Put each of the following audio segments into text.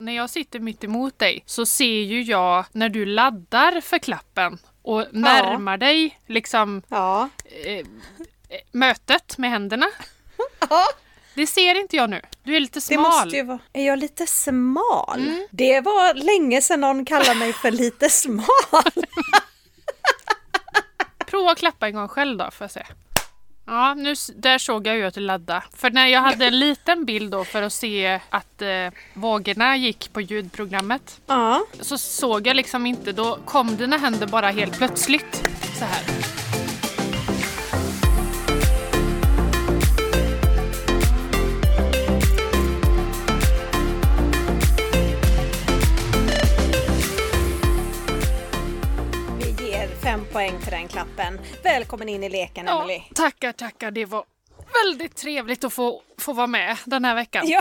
När jag sitter mitt emot dig så ser ju jag när du laddar för klappen och närmar dig liksom Ja. eh, mötet med händerna. Det ser inte jag nu. Du är lite Det smal. måste ju vara... Är jag lite smal? Det var länge sedan någon kallade mig för lite smal. Prova att klappa en gång själv då får jag se. Ja, nu, där såg jag ju att du laddade. För när jag hade en liten bild då för att se att eh, vågorna gick på ljudprogrammet Ja. så såg jag liksom inte, då kom dina händer bara helt plötsligt så här. Poäng till den klappen. Välkommen in i leken, Ja, Emily. tackar, tackar. Det var väldigt trevligt att få, få vara med den här veckan. Ja.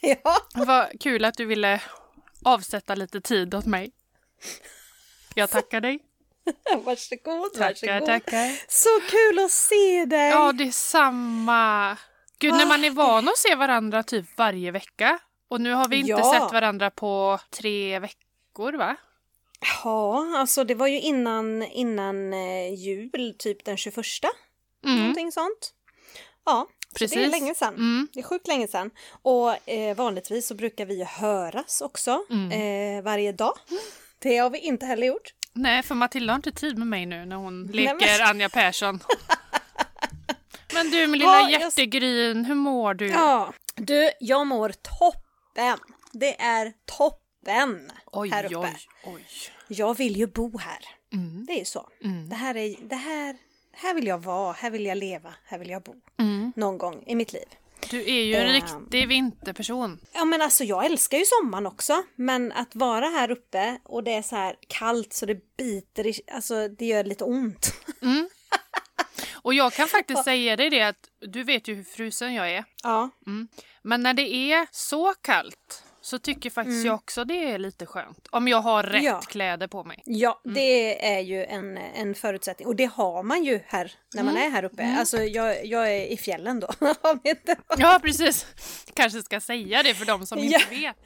ja. Vad kul att du ville avsätta lite tid åt mig. Jag tackar dig. Varsågod, Tackar, varsågod. tackar. Så kul att se dig! Ja, det är samma. Gud, när man är van att se varandra typ varje vecka. Och nu har vi inte Ja. sett varandra på tre veckor, va? Ja, alltså det var ju innan, innan eh, jul, typ den 21. Mm. Någonting sånt. Ja, så det är Precis. länge sedan. Mm. Det är sjukt länge sedan. Och eh, vanligtvis så brukar vi ju höras också Mm. eh, varje dag. Det har vi inte heller gjort. Nej, för Matilda har inte tid med mig nu när hon Nej, leker men- Anja Persson. Men du, min lilla Ja, hjärtegryn, hur mår du? Ja, du, jag mår toppen. Det är toppen oj, här uppe. oj, oj. Jag vill ju bo här. Mm. Det är ju så. Mm. Det här är, det här, här vill jag vara, här vill jag leva, här vill jag bo. Mm. Någon gång i mitt liv. Du är ju en Ehm. riktig vinterperson. Ja men alltså jag älskar ju sommaren också. Men att vara här uppe och det är så här kallt så det biter i, alltså det gör lite ont. Och jag kan faktiskt säga dig det att du vet ju hur frusen jag är. Ja. Men när det är så kallt så tycker faktiskt jag också det är lite skönt. Om jag har rätt Mm. Ja. kläder på mig. Ja, det är ju en, en förutsättning. Och det har man ju här när man är här uppe. Alltså jag, jag är i fjällen då. Ja, precis. Kanske ska säga det för de som Ja. inte vet.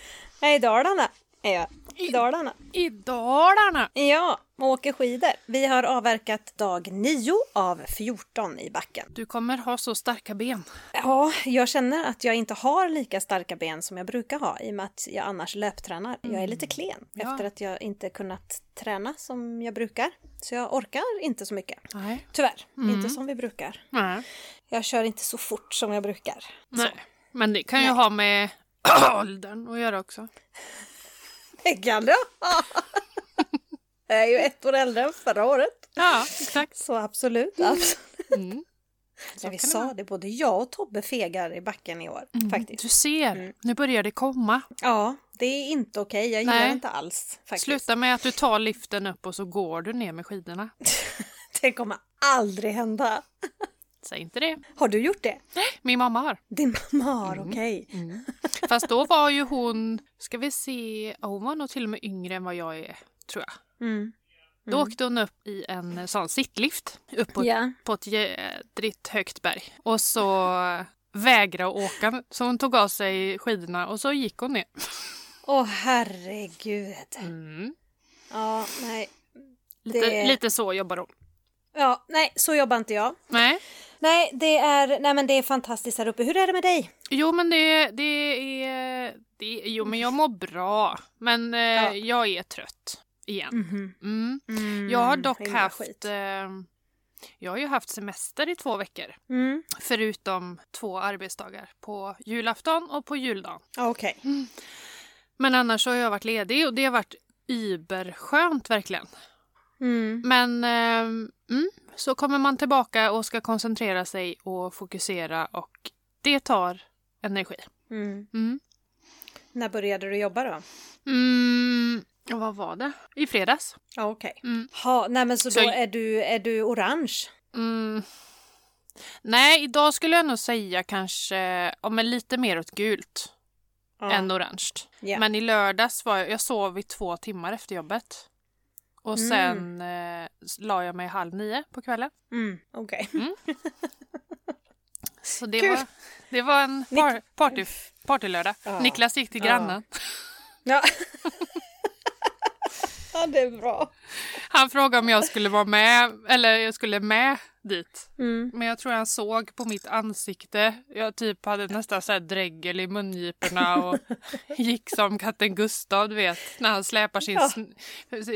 Nej, I Dalarna är jag. I Dalarna. I Dalarna! Ja, och åker skidor. Vi har avverkat dag 9 av 14 i backen. Du kommer ha så starka ben. Ja, jag känner att jag inte har lika starka ben som jag brukar ha i och med att jag annars löptränar. Jag är lite klen Ja. efter att jag inte kunnat träna som jag brukar. Så jag orkar inte så mycket. Nej. Tyvärr, inte som vi brukar. Nej. Jag kör inte så fort som jag brukar. Nej. Men det kan ju Nej. ha med åldern att göra också. Ha. Jag är ju ett år äldre än förra året. Ja, exakt. Så absolut. absolut. Mm. Men vi sa vara. det, både jag och Tobbe fegar i backen i år. Faktiskt. Du ser, nu börjar det komma. Ja, det är inte okej. Jag gillar Nej. inte alls. Faktiskt. Sluta med att du tar liften upp och så går du ner med skidorna. Det kommer aldrig hända. Säg inte det. Har du gjort det? Min mamma har. Din mamma har, Mm. okej. Fast då var ju hon, ska vi se, hon var nog till och med yngre än vad jag är, tror jag. Mm. Då åkte hon upp i en sån sittlift upp på, Ja. på ett jädrigt högt berg. Och så vägrade åka, så hon tog av sig skidorna och så gick hon ner. Åh herregud. Mm. Ja, nej. Lite, Det- lite så jobbar hon. Ja, nej, så jobbar inte jag. Nej. Nej, det är, nej men det är fantastiskt här uppe. Hur är det med dig? Jo men det, det är... Det, jo men jag mår bra. Men eh, Ja. jag är trött igen. Mhm. Mm. Mm, Jag har dock haft... Eh, jag har ju haft semester i två veckor. Mm. Förutom två arbetsdagar. På julafton och på juldagen. Okej. Men annars har jag varit ledig och det har varit überskönt verkligen. Mm. Men eh, mm, så kommer man tillbaka och ska koncentrera sig och fokusera och det tar energi. Mm. Mm. När började du jobba då? Mm, vad var det? I fredags. Ja, okej. Mm. Ha, nej men så, Så- då är du, är du orange? Mm. Nej, idag skulle jag nog säga kanske ja, men lite mer åt gult Ja. än orange. Ja. Men i lördags var jag, jag sov i två timmar efter jobbet. Och Mm. sen eh, la jag mig halv nio på kvällen. Mm, okej. Så det Kul. var, det var en par, party, partylördag. Ja. Niklas gick till Ja. grannen. Ja. ja, det är bra. Han frågade om jag skulle vara med, eller jag skulle med dit. Mm. Men jag tror han såg på mitt ansikte. Jag typ hade nästan så här drägel i mungiporna och gick som katten Gustav, du vet, när han släpar sin Ja.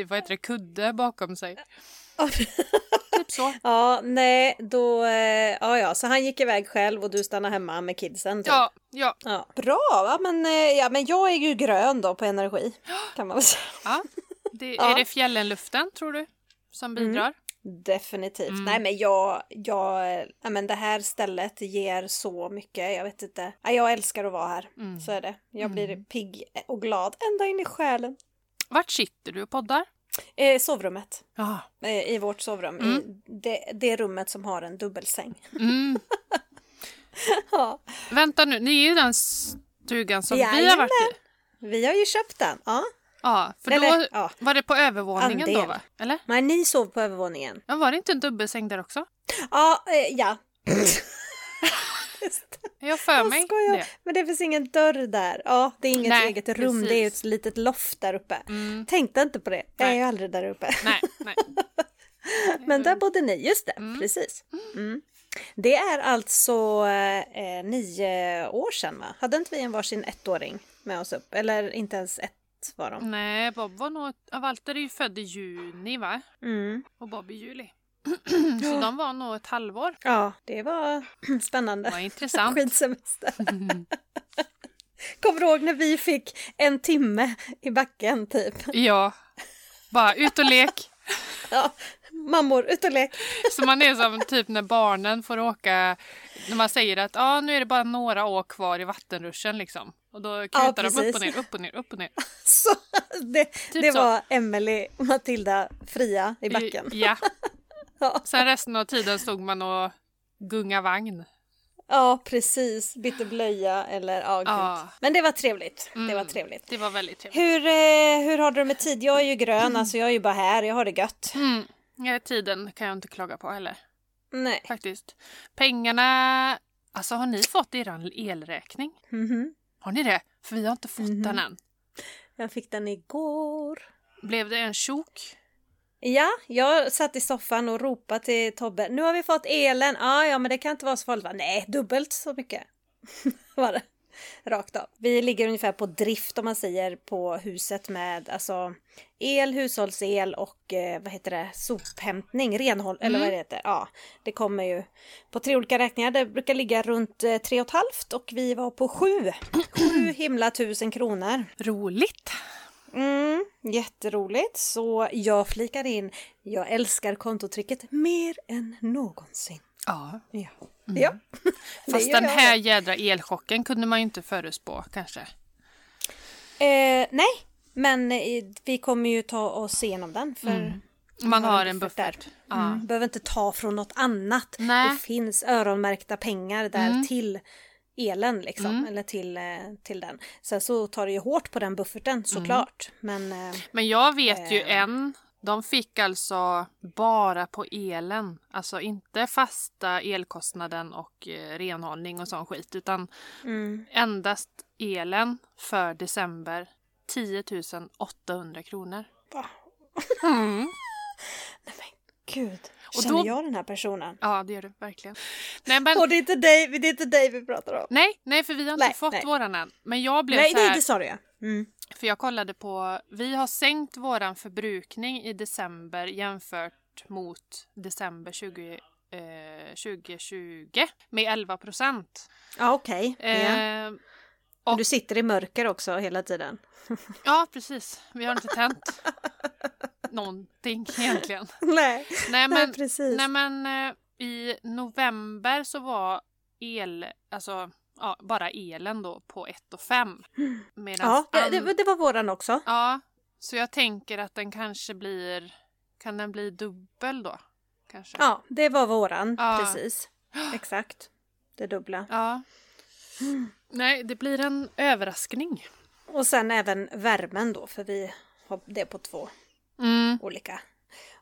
vad heter det, kudde bakom sig. Typ så. Ja, nej, då... eh, Ja, ja, så han gick iväg själv och du stannade hemma med kidsen. Typ. Ja, ja, Ja. Bra? Men, eh, ja, men jag är ju grön då på energi. Kan man väl säga. ja. Det. Är det fjällenluften, tror du, som bidrar? Definitivt. Mm. Nej men jag, jag, ja, men det här stället ger så mycket. Jag vet inte. Ja, jag älskar att vara här. Mm. Så är det. Jag blir pigg och glad ända in i själen. Vart sitter du och poddar? Eh, sovrummet. Ja. Eh, I vårt sovrum. Mm. I det, det rummet som har en dubbelsäng. Mm. Ja. Vänta nu, ni är ju den stugan som vi har Jajamän. varit i. Vi har ju köpt den. Ja. Ja, för Eller, då ja. var det på övervåningen då Andel. va? Eller? Men ni sov på övervåningen. Ja, var det inte en dubbelsäng där också? Ja, eh, ja. Jag för Jag mig skojar. det. Men det finns ingen dörr där. Ja, det är inget Nej, eget rum. precis. Det är ett litet loft där uppe. Mm. Tänkte inte på det. Jag är Nej. ju aldrig där uppe. Nej, nej. Men där bodde ni, just det, Mm. precis. Mm. Det är alltså eh, nio år sedan va? Hade inte vi en varsin ettåring med oss upp? Eller inte ens ett var de. Nej, Bob var nog... ja, Walter är ju född i juni va? Mm. Och Bob i juli. Så de var nog ett halvår. Ja, det var Det spännande. var intressant. Skidsemester. Kommer du ihåg när vi fick en timme i backen typ? Ja. Bara ut och lek. Ja, mammor, ut och lek. Så man är som typ när barnen får åka, när man säger att ah, nu är det bara några år kvar i vattenruschen liksom. Och då kutar de upp och ner, upp och ner, upp och ner. Så det, det Typ så. var Emelie, Matilda, Fria i backen. Ja. Ja. Sen resten av tiden stod man och gunga vagn. Ja, precis. Bytte blöja eller ja, gud. Ja. Men det var trevligt. Det var Mm. trevligt. Det var väldigt trevligt. Hur, eh, hur har du det med tid? Jag är ju grön, alltså jag är ju bara här. Jag har det gött. Mm. Ja, tiden kan jag inte klaga på heller. Nej. Faktiskt. Pengarna, alltså har ni fått er elräkning? Mhm. Har ni det? För vi har inte fått Mhm. den än. Jag fick den igår. Blev det en tjok? Ja, jag satt i soffan och ropade till Tobbe. Nu har vi fått elen. Ja, ja, men det kan inte vara så farligt. va? Nej, dubbelt så mycket var det. Rakt av. Vi ligger ungefär på drift om man säger på huset med alltså el, hushållsel och eh, vad heter det, sophämtning, renhåll eller vad det heter. Ja, det kommer ju på tre olika räkningar. Det brukar ligga runt eh, tre och ett halvt och vi var på sju. Sju himla tusen kronor. Roligt! Mm, jätteroligt. Så jag flikar in, jag älskar kontotricket mer än någonsin. Ja. Ja. ja. Det Fast den här jädra elchocken kunde man ju inte förutspå kanske. Eh, nej, men eh, vi kommer ju ta oss igenom den. För Mm. Man har en buffert. Ja. mm, behöver inte ta från något annat. Nej. Det finns öronmärkta pengar där Mm. till elen liksom, Mm. eller till, eh, till den. Sen så tar det ju hårt på den bufferten såklart. Men eh, Men jag vet ju en, de fick alltså bara på elen, alltså inte fasta elkostnaden och eh, renhållning och sån skit, utan mm, endast elen för december 10 800 kronor. Va? Mm. gud, Och känner då- jag den här personen? Ja, det gör det verkligen. Nej, men, Och det är inte dig, det är inte dig vi pratar om. nej, nej, för vi har inte Nej, fått nej. våran än. Men jag blev Nej, så här, nej, det sa du ja. Mm. För jag kollade på, vi har sänkt våran förbrukning i december jämfört mot december 20, eh, 2020 med 11 procent. Ja, okej. Ja. Eh, Men Du sitter i mörker också hela tiden. ja, precis. Vi har inte tänt någonting egentligen. Nej, Nej, nej men, precis. nej, men eh, i november så var el, alltså ja, bara elen då på 1 och 5. ja, det, det, det var våran också. Ja, så jag tänker att den kanske blir... Kan den bli dubbel då? Kanske? Ja, det var våran. Ja. Precis. Exakt. Det dubbla. Ja. Nej, det blir en överraskning. Och sen även värmen då, för vi har det på två Mm. olika.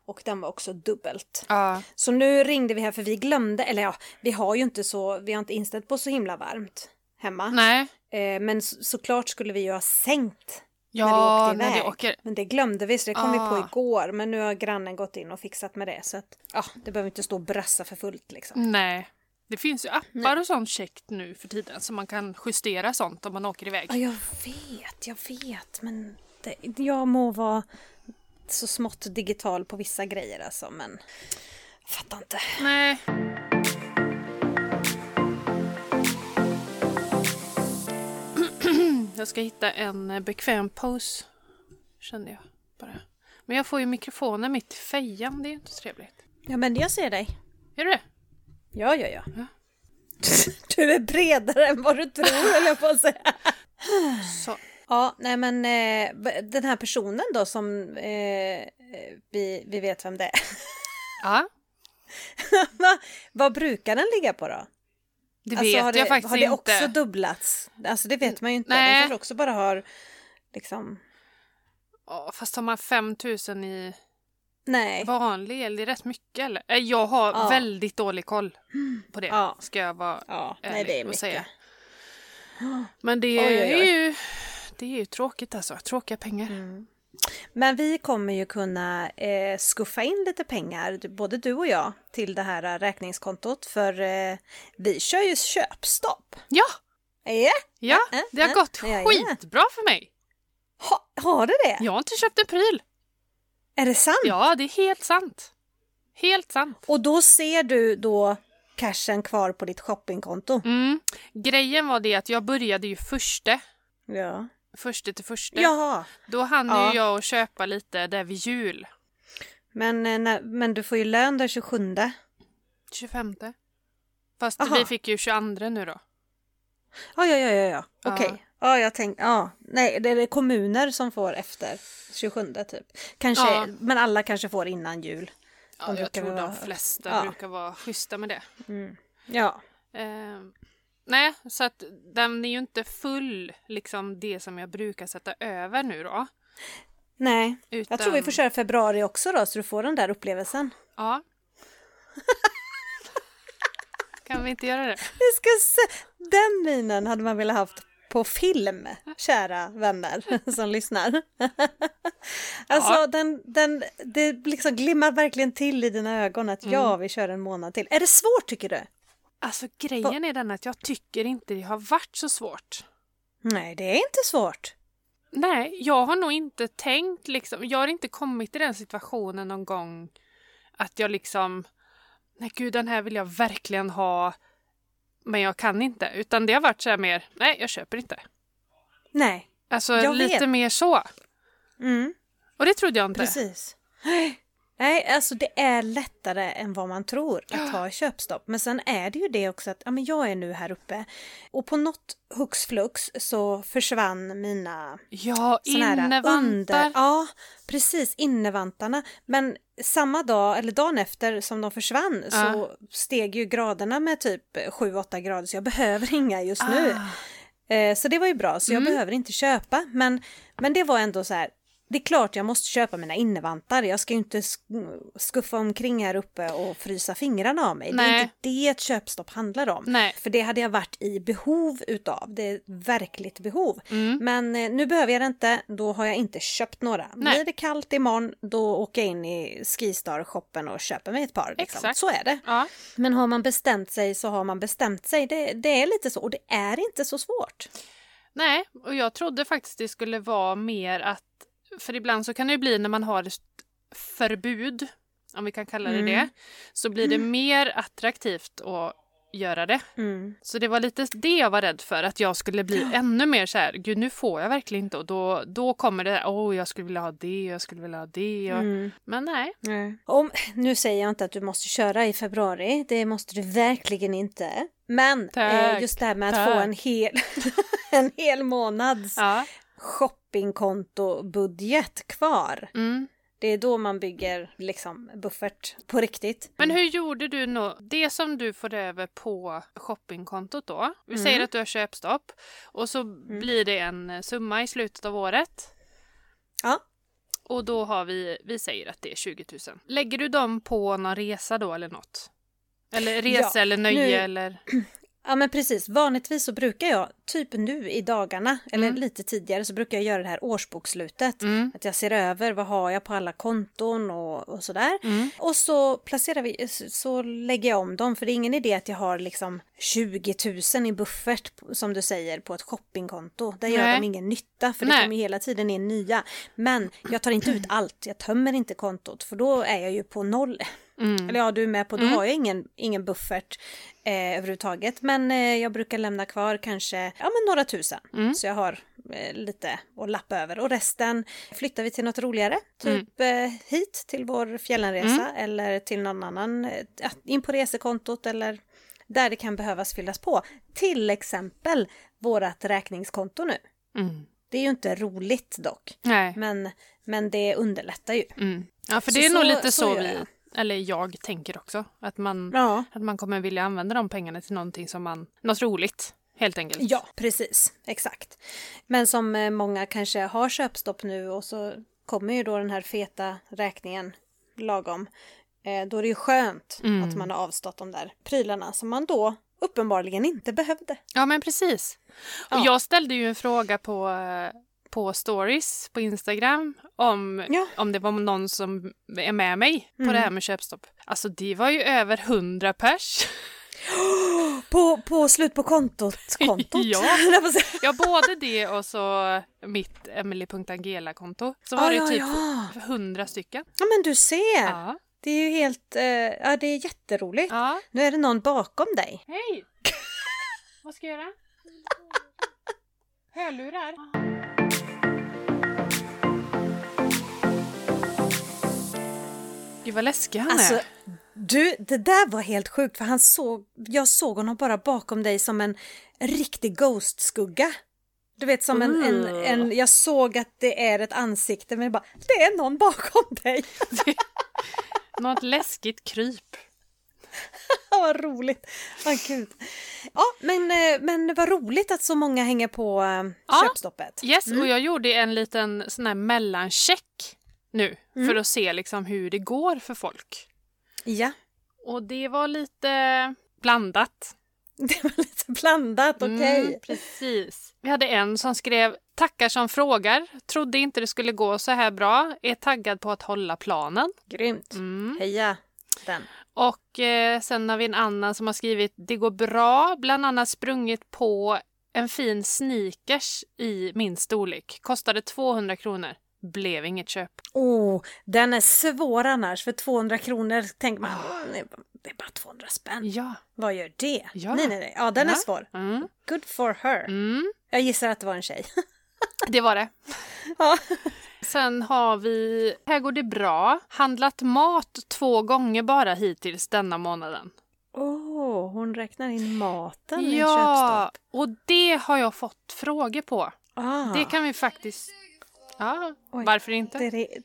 Och den var också dubbelt. Ja. Så nu ringde vi här för vi glömde, eller ja, vi har ju inte så, vi har inte inställt på så himla varmt hemma. Nej. Eh, men så, såklart skulle vi ju ha sänkt Ja, åkte när vi iväg. åker. Men det glömde vi så det kom vi på Ah. igår. Men nu har grannen gått in och fixat med det. Så att ja, det behöver inte stå och brassa för fullt liksom. Nej. Det finns ju appar och sånt käckt nu för tiden så man kan justera sånt om man åker iväg. Ja, jag vet, jag vet. Men det, jag må vara så smått digital på vissa grejer alltså. Men jag fattar inte. Nej. Jag ska hitta en eh, bekväm pose. Kände jag bara. Men jag får ju mikrofonen mitt i fejan, det är ju inte så trevligt. Ja, men jag ser dig. Är du det? Ja, ja, ja. Ja. Du är bredare än vad du tror, höll jag på att säga. Så. Ja, nej men eh, den här personen då som eh, vi, vi vet vem det är. Ja, Va- Vad brukar den ligga på då? det Alltså, vet det, jag faktiskt Har det inte. också dubblats? Alltså det vet man ju inte. Nej. De kanske också bara har liksom... Ja, fast har man 5000 i Nej. vanlig el, det är rätt mycket eller? Eh, Jag har Ja. väldigt dålig koll på det, Ja. ska jag vara Ja, nej ärlig det är och säga. Men det Oj, oj, är oj. ju det är ju tråkigt alltså, tråkiga pengar. Mm. Men vi kommer ju kunna eh, skuffa in lite pengar, både du och jag, till det här räkningskontot. För eh, vi kör ju köpstopp. Ja, Ja, ja, det har gått jajamän. skitbra för mig. ha, har det det? Jag har inte köpt en pryl. Är det sant? Ja, det är helt sant. Helt sant. Och då ser du då cashen kvar på ditt shoppingkonto? Mm. Grejen var det att jag började ju första, Ja. Första till första. Jaha. Då hann Ja. ju jag att köpa lite där vid jul. Men, eh, när, men du får ju lön den 27. 25. Fast Aha. vi fick ju 22 nu då. Ja, ja, ja, ja, ja. Ja. okej. Ja, jag tänkte, ja. Nej, det är kommuner som får efter 27 typ. Kanske, Ja. men alla kanske får innan jul. Ja, De jag brukar tror väl de vara- flesta ja. brukar vara schyssta med det. Ja. Eh, nej, så att den är ju inte full, liksom det som jag brukar sätta över nu då. Nej, Utan, jag tror vi får köra februari också då, så du får den där upplevelsen. Ja. kan vi inte göra det? Vi ska se. Den minen hade man velat haft på film, kära vänner som lyssnar. Alltså, Ja. den, den, det liksom glimmar verkligen till i dina ögon att ja, vi kör en månad till. Är det svårt tycker du? Alltså grejen är den att jag tycker inte det har varit så svårt. Nej, det är inte svårt. Nej, jag har nog inte tänkt liksom, jag har inte kommit i den situationen någon gång att jag liksom, nej gud den här vill jag verkligen ha, men jag kan inte. Utan det har varit så här mer, nej jag köper inte. Nej, Alltså Jag lite vet. mer så. mm, Och det trodde jag inte. precis. Nej, alltså det är lättare än vad man tror att ha köpstopp. Men sen är det ju det också att ja, men jag är nu här uppe och på något hux flux så försvann mina Ja, innevantar. Ja, precis, innevantarna. Men samma dag, eller dagen efter som de försvann så Ja. steg ju graderna med typ 7-8 grader så jag behöver inga just nu. Ah, Eh, så det var ju bra, så jag Mm. behöver inte köpa. Men, men det var ändå så här, det är klart jag måste köpa mina innevantar. Jag ska ju inte sk- skuffa omkring här uppe och frysa fingrarna av mig. Det är Nej. inte det ett köpstopp handlar om. nej. För det hade jag varit i behov utav. Det är ett verkligt behov. Mm. Men eh, nu behöver jag det inte, då har jag inte köpt några. Nej. Blir det kallt imorgon, då åker jag in i Skistar-shoppen och köper mig ett par. Liksom. Exakt. Så är det. Ja. Men har man bestämt sig så har man bestämt sig. Det, det är lite så, och det är inte så svårt. Nej, och jag trodde faktiskt det skulle vara mer att, för ibland så kan det ju bli när man har ett förbud, om vi kan kalla det Mm. det, så blir det mer attraktivt att göra det. Mm. Så det var lite det jag var rädd för, att jag skulle bli ännu mer så här, gud nu får jag verkligen inte och då, då kommer det, åh oh, jag skulle vilja ha det, jag skulle vilja ha det. Och... Mm. Men nej. Om, nu säger jag inte att du måste köra i februari, det måste du verkligen inte. Men Tack, eh, just det här med att få tack. en hel, en hel månads Ja. Shoppingkonto-budget kvar. Mm. Det är då man bygger liksom buffert på riktigt. Men hur gjorde du nå? Det som du får över på shoppingkontot då. Vi Mm. säger att du har köpstopp och så blir det en eh, summa i slutet av året. Ja. Och då har vi, vi säger att det är 20 000. Lägger du dem på någon resa då eller något? Eller resa Ja, eller nöje nu- eller? Ja men precis, vanligtvis så brukar jag, typ nu i dagarna, eller Mm. lite tidigare, så brukar jag göra det här årsbokslutet. Mm. Att jag ser över vad har jag på alla konton och, och sådär. Mm. Och så placerar vi, så lägger jag om dem, för det är ingen idé att jag har liksom 20 000 i buffert, som du säger, på ett shoppingkonto. Där gör de ingen nytta, för det Nej. kommer hela tiden in nya. Men jag tar inte ut allt, jag tömmer inte kontot, för då är jag ju på noll. Mm. Eller ja, du är med på, då Mm. har jag ingen, ingen buffert eh, överhuvudtaget. Men eh, jag brukar lämna kvar kanske ja, men några tusen. Mm. Så jag har eh, lite att lappa över. Och resten flyttar vi till något roligare. Mm. Typ eh, hit till vår fjällenresa eller till någon annan, eh, in på resekontot eller där det kan behövas fyllas på. Till exempel vårat räkningskonto nu. Mm. Det är ju inte roligt dock, Nej. men, men det underlättar ju. Mm. Ja, för Så- det är nog så- lite så så, vi. Eller jag tänker också. Att man, Ja. att man kommer vilja använda de pengarna till någonting som man, något roligt helt enkelt. Ja, precis. Exakt. Men som eh, många kanske har köpstopp nu och så kommer ju då den här feta räkningen lagom. Eh, då är det ju skönt Mm. att man har avstått de där prylarna som man då uppenbarligen inte behövde. Ja, men precis. Och Ja. jag ställde ju en fråga på, eh, på stories på Instagram om, Ja. om det var någon som är med mig på Mm. det här med köpstopp. Alltså det var ju över hundra pers. På, på slut på kontot, kontot. Ja. Ja, både det och så mitt Emily.Angela-konto. Så var Ja, det ja, typ ja. hundra stycken. ja men du ser, Ja. det är ju helt, eh, ja det är jätteroligt. ja. Nu är det någon bakom dig. Hej! Vad ska jag göra? Hörlurar? Gud vad läskig han Alltså, är. du, det där var helt sjukt för han såg, jag såg honom bara bakom dig som en riktig ghost-skugga. Du vet som en, en, en, jag såg att det är ett ansikte men bara, det är någon bakom dig. Något läskigt kryp. vad roligt. Vad kul. Ja, men, eh, men vad roligt att så många hänger på äh, Ja. köpstoppet. Yes, Mm. och jag gjorde en liten sån här mellancheck nu Mm. för att se liksom hur det går för folk. Ja, Och det var lite blandat. det var lite blandat, okej. Mm, precis. Vi hade en som skrev Tackar som frågar. Trodde inte det skulle gå så här bra. Är taggad på att hålla planen. Grymt. Mm. Heja den. Och eh, sen har vi en annan som har skrivit Det går bra. Bland annat sprungit på en fin sneakers i min storlek. Kostade 200 kronor. Blev inget köp. Oh, den är svår annars. För 200 kronor tänker man, "Åh, det är bara- det är bara 200 spänn. Ja. Vad gör det? Ja. Nej, nej, nej. Ja, den är Ja. svår. Mm. Good for her. Mm. Jag gissar att det var en tjej. Det var det. ja. Sen har vi Här går det bra. Handlat mat två gånger bara hittills denna månaden. Oh, hon räknar in maten i Ja, köpstopp. och det har jag fått frågor på. Ah, Det kan vi faktiskt... Ja, Oj. varför inte? det är.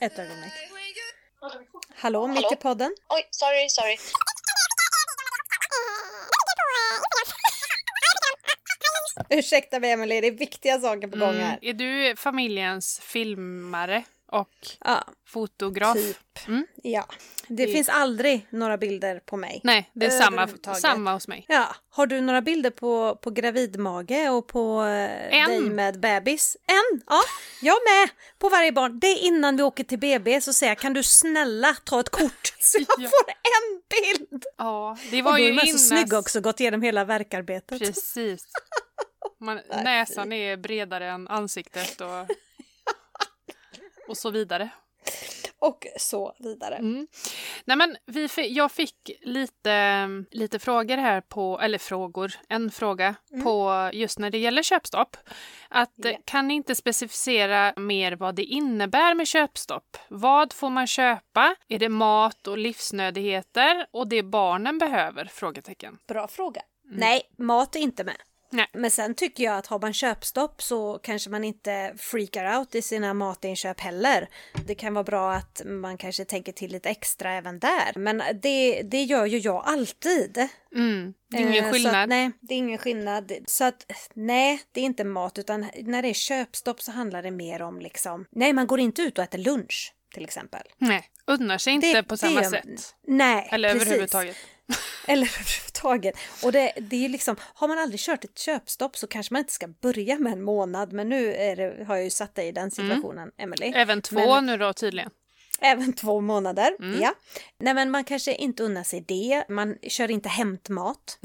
Ett ögonblick. Hallå, mitt i podden. Oj, sorry, sorry. Ursäkta mig Emelie, det är viktiga saker på gång Mm. här. Är du familjens filmare och Ja, fotograf? typ. Mm. Ja. Det Det- finns aldrig några bilder på mig. Nej, det är samma, samma hos mig. Ja, har du några bilder på, på gravidmage och på eh, En. dig med bebis? En! Ja, jag med! På varje barn. Det är innan vi åker till BB så säger jag kan du snälla ta ett kort så jag Ja. får en bild? Ja, det Och var då ju är man så innan... snygg också, gått igenom hela verkarbetet. Precis. Man, näsan är bredare än ansiktet och, och så vidare. Och så vidare. Mm. Nej men vi, jag fick lite, lite frågor här på, eller frågor, en fråga på just när det gäller köpstopp. Att Ja. kan ni inte specificera mer vad det innebär med köpstopp? Vad får man köpa? Är det mat och livsnödigheter och det barnen behöver? Frågetecken. Bra fråga. Nej, mat är inte med. Nej. Men sen tycker jag att har man köpstopp så kanske man inte freakar out i sina matinköp heller. Det kan vara bra att man kanske tänker till lite extra även där. Men det, det gör ju jag alltid. Mm. Det är Eh, ingen Så skillnad. att, nej, det är ingen skillnad. Så att nej, det är inte mat utan när det är köpstopp så handlar det mer om liksom, nej man går inte ut och äter lunch till exempel. Nej, unnar sig inte Det- på det samma gör- sätt. Nej, Eller precis. överhuvudtaget. Eller överhuvudtaget. Och det, det är liksom, har man aldrig kört ett köpstopp så kanske man inte ska börja med en månad. Men nu det, har jag ju satt dig i den situationen, mm. Emily. Även två men, nu då tydligen. Även två månader, mm. ja. Nej men man kanske inte unnar sig det. Man kör inte hämtmat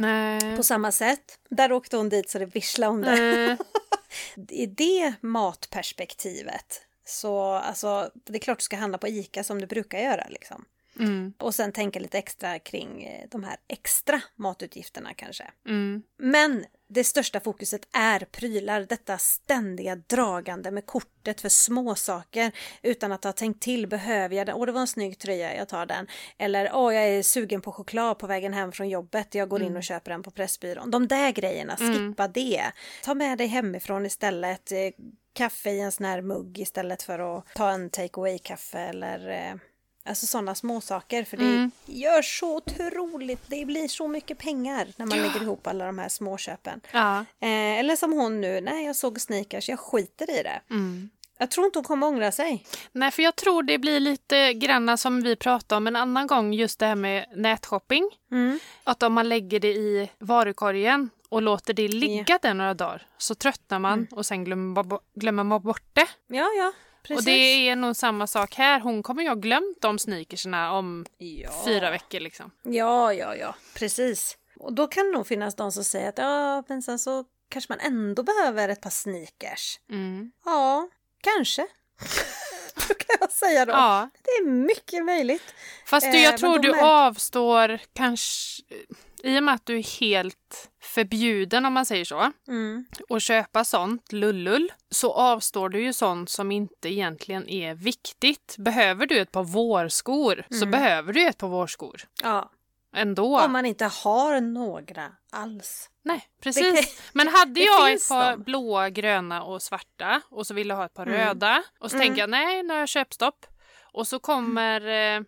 på samma sätt. Där åkte hon dit så det visslade om det. Mm. I det matperspektivet så alltså, det är klart du ska handla på ICA som du brukar göra liksom. Mm. Och sen tänka lite extra kring eh, de här extra matutgifterna kanske. Mm. Men det största fokuset är prylar, detta ständiga dragande med kortet för små saker utan att ha tänkt till, behöver jag den? Åh, det var en snygg tröja, jag tar den. Eller, åh, jag är sugen på choklad på vägen hem från jobbet, jag går mm. in och köper den på Pressbyrån. De där grejerna, mm. skippa det. Ta med dig hemifrån istället, eh, kaffe i en sån här mugg istället för att ta en take away-kaffe eller eh, Alltså sådana småsaker för det mm. gör så otroligt, det blir så mycket pengar när man ja. lägger ihop alla de här småköpen. Ja. Eh, eller som hon nu, nej jag såg sneakers, jag skiter i det. Mm. Jag tror inte hon kommer ångra sig. Nej, för jag tror det blir lite granna som vi pratade om en annan gång, just det här med nätshopping. Mm. Att om man lägger det i varukorgen och låter det ligga yeah. där några dagar så tröttnar man mm. och sen glömmer, glömmer man bort det. Ja, ja. Precis. Och det är nog samma sak här. Hon kommer ju ha glömt de sneakersna om ja. fyra veckor liksom. Ja, ja, ja, precis. Och då kan det nog finnas de som säger att ja, men sen så kanske man ändå behöver ett par sneakers. Mm. Ja, kanske. då kan jag säga då. Ja. Det är mycket möjligt. Fast du, jag eh, tror du avstår kanske i och med att du är helt förbjuden om man säger så mm. och köpa sånt lullull så avstår du ju sånt som inte egentligen är viktigt. Behöver du ett par vårskor mm. så behöver du ett par vårskor. Ja. Ändå. Om man inte har några alls. Nej, precis. Men hade jag ett par de. blåa, gröna och svarta och så ville jag ha ett par mm. röda och så mm. tänker jag nej, nu har jag köpstopp. Och så kommer eh,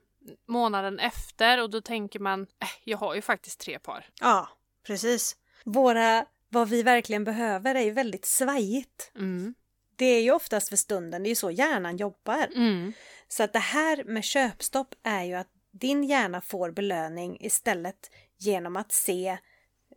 månaden efter och då tänker man, äh, jag har ju faktiskt tre par. Ja, precis. Våra, vad vi verkligen behöver är ju väldigt svajigt. Mm. Det är ju oftast för stunden, det är ju så hjärnan jobbar. Mm. Så att det här med köpstopp är ju att din hjärna får belöning istället genom att se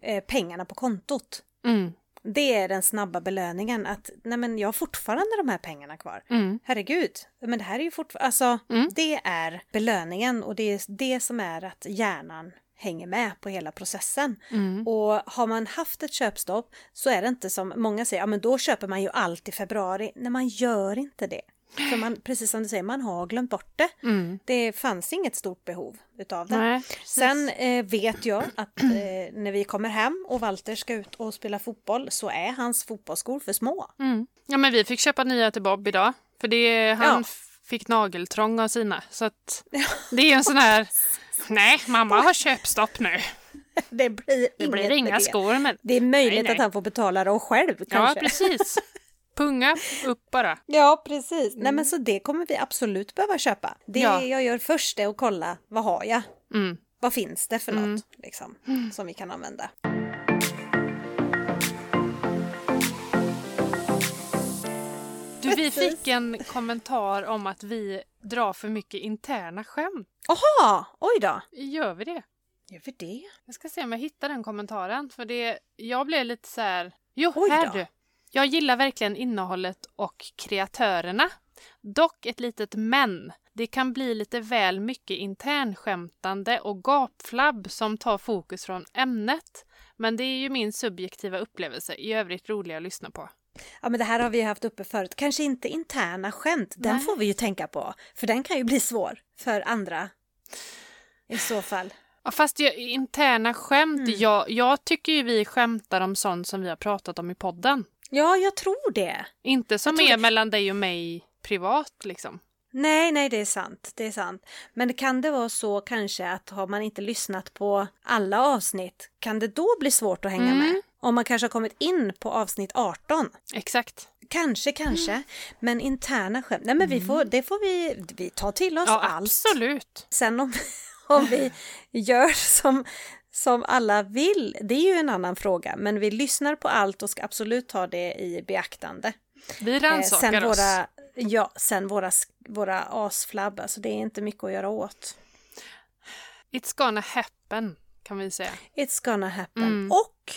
eh, pengarna på kontot. Mm. Det är den snabba belöningen att nej men jag har fortfarande de här pengarna kvar. Mm. Herregud, men det här är ju fortfarande, alltså mm. det är belöningen och det är det som är att hjärnan hänger med på hela processen. Mm. Och har man haft ett köpstopp så är det inte som många säger, ja men då köper man ju allt i februari. Nej, man gör inte det. För man, precis som du säger, man har glömt bort det. Mm. Det fanns inget stort behov utav det. Nej, Sen eh, vet jag att eh, när vi kommer hem och Walter ska ut och spela fotboll så är hans fotbollsskor för små. Mm. Ja men vi fick köpa nya till Bob idag. För det, han ja. fick nageltrång av sina. Så att det är en sån här, nej mamma har köpstopp nu. Det blir, det blir inga skor. Men... Det är möjligt nej, nej. att han får betala dem själv kanske. Ja precis. Punga upp bara. Ja, precis. Mm. Nej, men så det kommer vi absolut behöva köpa. Det ja. jag gör först är att kolla, vad har jag? Mm. Vad finns det för mm. något liksom, som vi kan använda? Du, vi fick en kommentar om att vi drar för mycket interna skämt. Jaha, oj då. Gör vi det? Gör vi det? Jag ska se om jag hittar den kommentaren. För det, jag blev lite så här... Jo, oj här då. du. Jag gillar verkligen innehållet och kreatörerna. Dock ett litet men. Det kan bli lite väl mycket internskämtande och gapflabb som tar fokus från ämnet. Men det är ju min subjektiva upplevelse, i övrigt roliga att lyssna på. Ja men det här har vi haft uppe förut. Kanske inte interna skämt, den Nej. får vi ju tänka på. För den kan ju bli svår för andra i så fall. Ja, fast jag, interna skämt, mm. jag, jag tycker ju vi skämtar om sånt som vi har pratat om i podden. Ja, jag tror det. Inte som är det. mellan dig och mig privat liksom. Nej, nej, det är sant. Det är sant. Men kan det vara så kanske att har man inte lyssnat på alla avsnitt, kan det då bli svårt att hänga mm. med? Om man kanske har kommit in på avsnitt 18. Exakt. Kanske, kanske. Mm. Men interna skämt, nej men vi får, det får vi, vi ta till oss ja, allt. Absolut. Sen om, om vi gör som, som alla vill, det är ju en annan fråga. Men vi lyssnar på allt och ska absolut ta det i beaktande. Vi rannsakar eh, oss. Våra, ja, sen våra, våra asflabb, alltså det är inte mycket att göra åt. It's gonna happen kan vi säga. It's gonna happen. Mm. Och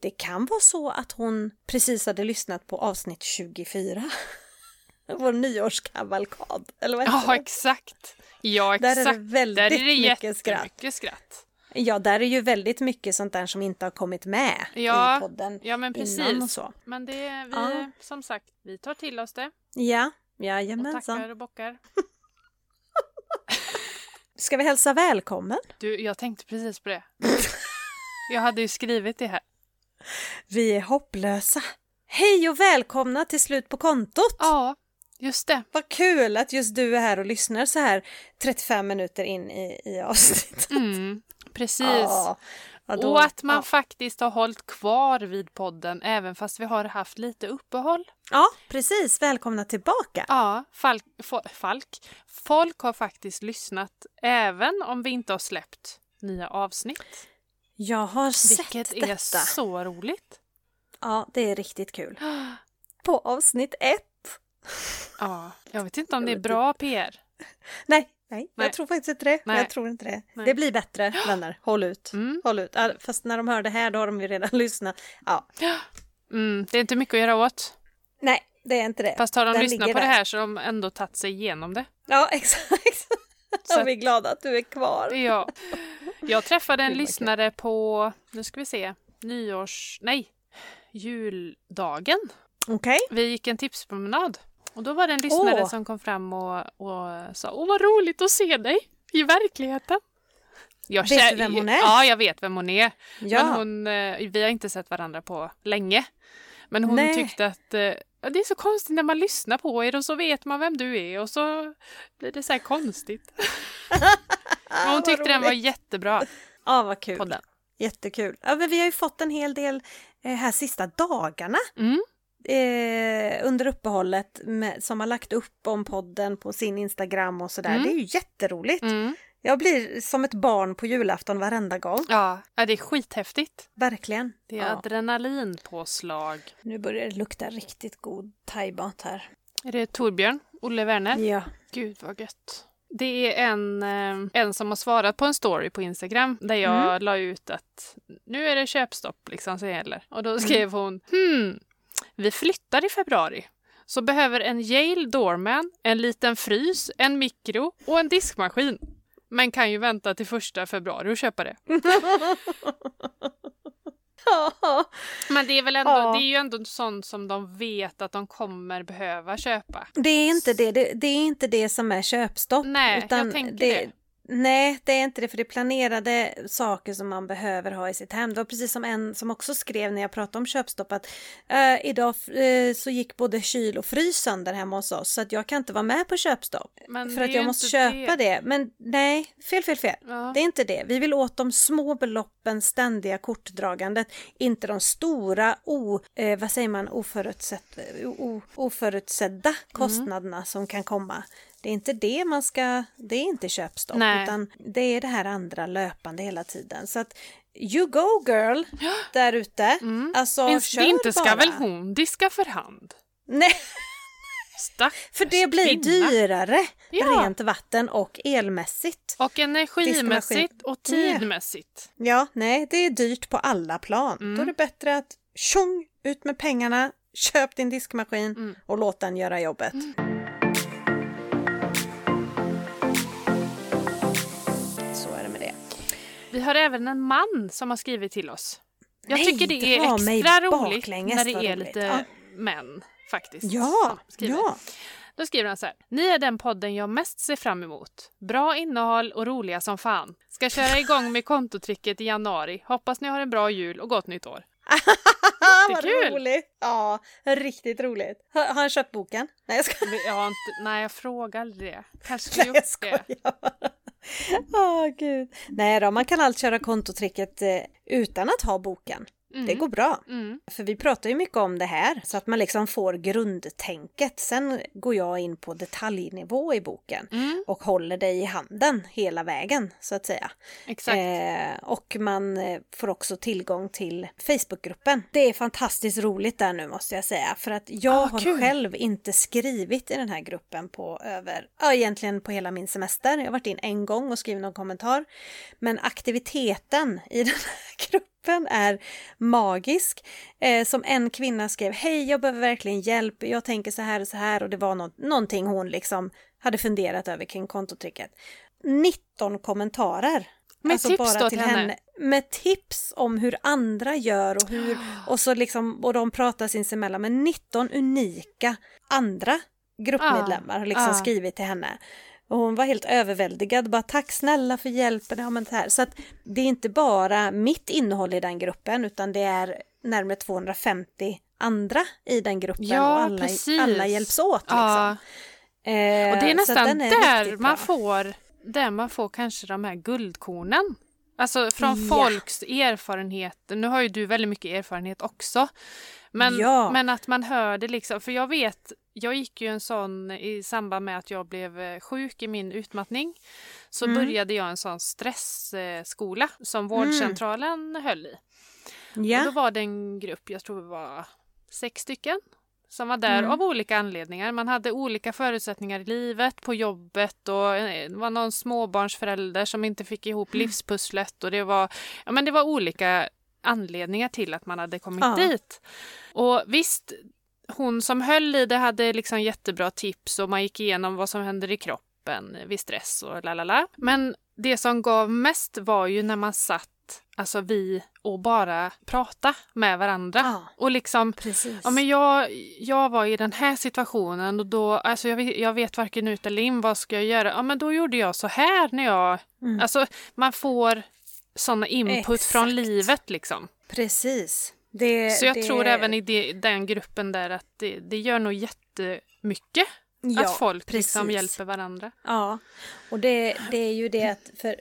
det kan vara så att hon precis hade lyssnat på avsnitt 24. Vår nyårskavalkad, eller vad heter Ja, det? exakt. Ja, Där exakt. är det väldigt Där är det mycket skratt. skratt. Ja, där är ju väldigt mycket sånt där som inte har kommit med Ja, i podden Ja, men innan och precis. så. Men det, vi, Ja. som sagt, vi tar till oss det Ja, och jajamensan. tackar och bockar. Ska vi hälsa välkommen? Du, jag tänkte precis på det. Jag hade ju skrivit det här. Vi är hopplösa. Hej och välkomna till Slut på kontot! Ja, just det. Vad kul att just du är här och lyssnar så här 35 minuter in i, i avsnittet. Mm, precis. Ja, ja, då- och att man ja. faktiskt har hållit kvar vid podden även fast vi har haft lite uppehåll. ja, precis. Välkomna tillbaka. Ja, Falk, Falk. Folk har faktiskt lyssnat även om vi inte har släppt nya avsnitt. Jag har sett Vilket är detta. så roligt. Ja, det är riktigt kul. På avsnitt ett. Ja, jag vet inte om det är bra PR. Nej, nej, Nej. jag tror faktiskt inte det. Nej. Jag tror inte det. Nej. Det blir bättre, vänner. Håll ut. Mm. Håll ut. Ja, Fast när de hör det här, då har de ju redan lyssnat. Ja, Mm, det är inte mycket att göra åt. nej, det är inte det. Fast har de Den lyssnat på det där. här så har de ändå tagit sig igenom det. Ja, exakt. Så Och vi är glada att du är kvar. Ja. Jag träffade en lyssnare på, nu ska vi se, nyårs... Nej, juldagen. Okej. Vi gick en tipspromenad. Och då var det en lyssnare Åh. som kom fram och, och sa Åh vad roligt att se dig i verkligheten. Jag Vet du vem hon är? Ja, jag vet vem hon är. Ja. Men hon, eh, vi har inte sett varandra på länge. Men hon Nej. tyckte att eh, det är så konstigt när man lyssnar på er och så vet man vem du är och så blir det så här konstigt. Men hon tyckte den var jättebra, Ja, vad kul. podden. Jättekul. Ja, men vi har ju fått en hel del eh, här sista dagarna Mm. Eh, under uppehållet med, som har lagt upp om podden på sin Instagram och sådär. Mm. Det är ju jätteroligt. Mm. Jag blir som ett barn på julafton varenda gång. Ja, ja, det är skithäftigt. Verkligen. Det är Ja. adrenalinpåslag. Nu börjar det lukta riktigt god thaimat här. Är det Torbjörn? Olle Werner? Ja. Gud vad gött. Det är en, eh, en som har svarat på en story på Instagram där jag Mm. la ut att nu är det köpstopp liksom som gäller. Och Mm. då skrev hon hmm, vi flyttar i februari. Så behöver en Yale Doorman, en liten frys, en mikro och en diskmaskin. Men kan ju vänta till första februari och köpa det. Men det är väl ändå, Ja. det är ju ändå sånt som de vet att de kommer behöva köpa. Det är inte det, det, det är inte det som är köpstopp. Nej, jag tänker det. Nej, det är inte det, för det är planerade saker som man behöver ha i sitt hem. Det var precis som en som också skrev när jag pratade om köpstopp att eh, idag eh, så gick både kyl och frys sönder hemma hos oss så att jag kan inte vara med på köpstopp. Men för det att jag måste köpa det. Men nej, fel, fel, fel. Ja. Det är inte det. Vi vill åt de små beloppen, ständiga kortdragandet, inte de stora, o, eh, vad säger man, oförutsett, o, oförutsedda kostnaderna som kan komma. Det är inte det man ska, det är inte köpstopp, Nej. utan det är det här andra löpande hela tiden. Så att you go girl, där ute. Mm. Alltså, Finns, kör inte ska bara. väl hon diska för hand? Nej, Stackars för det blir kvinna. dyrare Ja. rent vatten och elmässigt. Och energimässigt och tidmässigt. Ja, nej, det är dyrt på alla plan. Mm. Då är det bättre att tjong ut med pengarna, köp din diskmaskin Mm. och låt den göra jobbet. Så Vi har även en man som har skrivit till oss. Jag Nej, tycker det är extra roligt när det är roligt. lite Ja. män faktiskt. Ja, ja. Då skriver han så här. Ni är den podden jag mest ser fram emot. Bra innehåll och roliga som fan. Ska köra igång med kontotricket i januari. Hoppas ni har en bra jul och gott nytt år. Vad roligt! Ja, riktigt roligt. Har, har han köpt boken? Nej, jag. Men Jag inte, nej, jag frågar aldrig det. Kanske Nej, skulle jag gjort det. Åh oh, gud. Nej då, man kan allt köra kontotricket eh, utan att ha boken. Mm. Det går bra. Mm. För vi pratar ju mycket om det här så att man liksom får grundtänket. Sen går jag in på detaljnivå i boken Mm. och håller dig i handen hela vägen så att säga. Exakt. Eh, och man eh, får också tillgång till Facebookgruppen. Det är fantastiskt roligt där nu måste jag säga för att jag Ah, har kul. själv inte skrivit i den här gruppen på över, ja egentligen på hela min semester. Jag har varit in en gång och skrivit någon kommentar. Men aktiviteten i den här gruppen är magisk. Eh, som en kvinna skrev, hej jag behöver verkligen hjälp, jag tänker så här och så här och det var nå- någonting hon liksom hade funderat över kring kontotricket. 19 kommentarer. Med Alltså tips bara till till henne? henne. Med tips om hur andra gör och hur, och så liksom, och de pratar sinsemellan med 19 unika andra gruppmedlemmar har liksom ah. skrivit till henne. Och hon var helt överväldigad, bara tack snälla för hjälpen. Ja, men det, här. Så att det är inte bara mitt innehåll i den gruppen utan det är närmare 250 andra i den gruppen Ja, och alla, precis. alla hjälps åt. Liksom. Ja. Eh, Och det är så nästan är där man får, där man får kanske de här guldkornen. Alltså från Ja. folks erfarenheter. Nu har ju du väldigt mycket erfarenhet också. Men, Ja. men att man hör det liksom. För jag vet, jag gick ju en sån i samband med att jag blev eh, sjuk i min utmattning. Så Mm. började jag en sån stressskola som vårdcentralen höll i. Och då Ja, var det en grupp, jag tror det var sex stycken, som var där Mm. av olika anledningar. Man hade olika förutsättningar i livet, på jobbet och eh, det var någon småbarnsförälder som inte fick ihop Mm. livspusslet och det var, ja, men det var olika anledningar till att man hade kommit Ja. dit. Och visst, hon som höll i det hade liksom jättebra tips och man gick igenom vad som händer i kroppen vid stress och la la la. Men det som gav mest var ju när man satt, alltså vi, och bara prata med varandra. Ja. Och liksom, precis. ja men jag, jag var i den här situationen och då, alltså jag vet, jag vet varken ut eller in, vad ska jag göra? Ja men då gjorde jag så här när jag, Mm. alltså man får sådana input från Exakt. livet liksom. Precis. Det, Så jag det, tror även i det, den gruppen där att det, det gör nog jättemycket ja, att folk liksom hjälper varandra. Ja, och det, det är ju det att för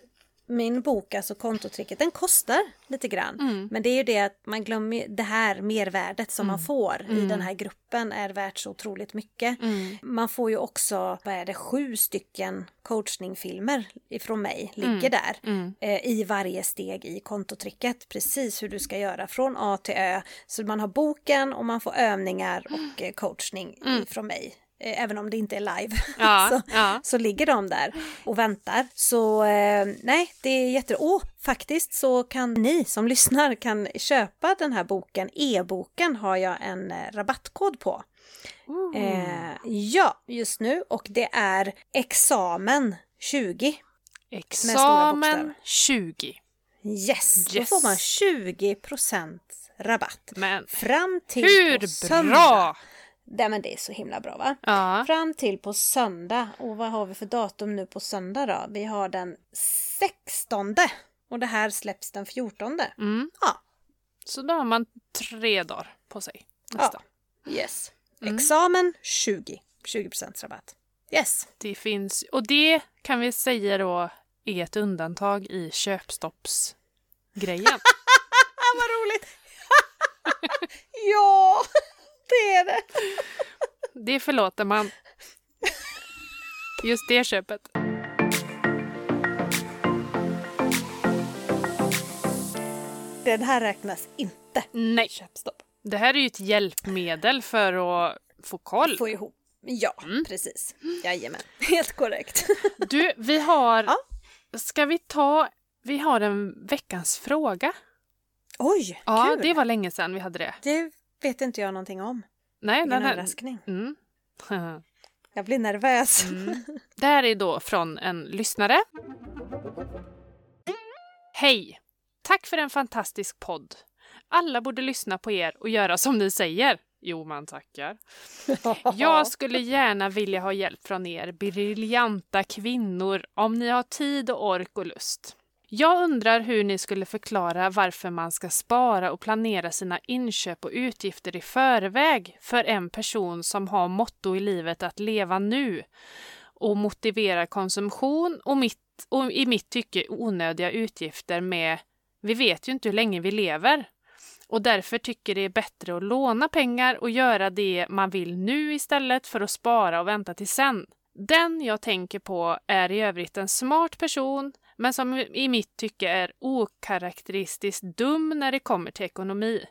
min bok, alltså kontotricket, den kostar lite grann. Mm. Men det är ju det att man glömmer det här mervärdet som man får i Mm. den här gruppen är värt så otroligt mycket. Mm. Man får ju också, vad är det, sju stycken coachningfilmer ifrån mig ligger Mm. där. Mm. eh, i varje steg i kontotricket. Precis hur du ska göra från A till Ö. Så man har boken och man får övningar och eh, coachning Mm. från mig. Eh, Även om det inte är live. Ja, så, ja. så ligger de där och väntar. Så eh, nej, det är jätte... Och faktiskt så kan ni som lyssnar kan köpa den här boken. E-boken har jag en eh, rabattkod på. Eh, ja, just nu och det är examen 20. stora Examen bokstäver. 20. Yes, då Yes. får man 20% rabatt. Men Fram till hur bra! Nej men det är så himla bra va? Ja. Fram till på söndag. Och vad har vi för datum nu på söndag då? Vi har den 16. Och det här släpps den 14. Mm. Ja. Så då har man tre dagar på sig. Nästa. Yes. Mm. Examen 20. 20% rabatt. Yes. Det finns, och det kan vi säga då är ett undantag i köpstoppsgrejen. Vad roligt! ja, det är det. det förlåter man. Just det köpet. Den här räknas inte. Nej, Köpstopp. det här är ju ett hjälpmedel för att få koll. Få ihop. Ja, Mm. precis. Jajamän. Helt korrekt. Du, vi har... Ja. Ska vi ta... Vi har en veckans fråga. Oj, Ja, kul! det var länge sedan vi hade det. Det vet inte jag någonting om. Nej, här... överraskning. Mm. Jag blir nervös. Mm. Det här är då från en lyssnare. Hej! Tack för en fantastisk podd. Alla borde lyssna på er och göra som ni säger. Jo, man tackar. Jag skulle gärna vilja ha hjälp från er briljanta kvinnor om ni har tid och ork och lust. Jag undrar hur ni skulle förklara varför man ska spara och planera sina inköp och utgifter i förväg för en person som har motto i livet att leva nu och motiverar konsumtion och, mitt, och i mitt tycke onödiga utgifter med vi vet ju inte hur länge vi lever. och därför tycker det är bättre att låna pengar och göra det man vill nu istället för att spara och vänta till sen. Den jag tänker på är i övrigt en smart person men som i mitt tycke är okaraktäristiskt dum när det kommer till ekonomi.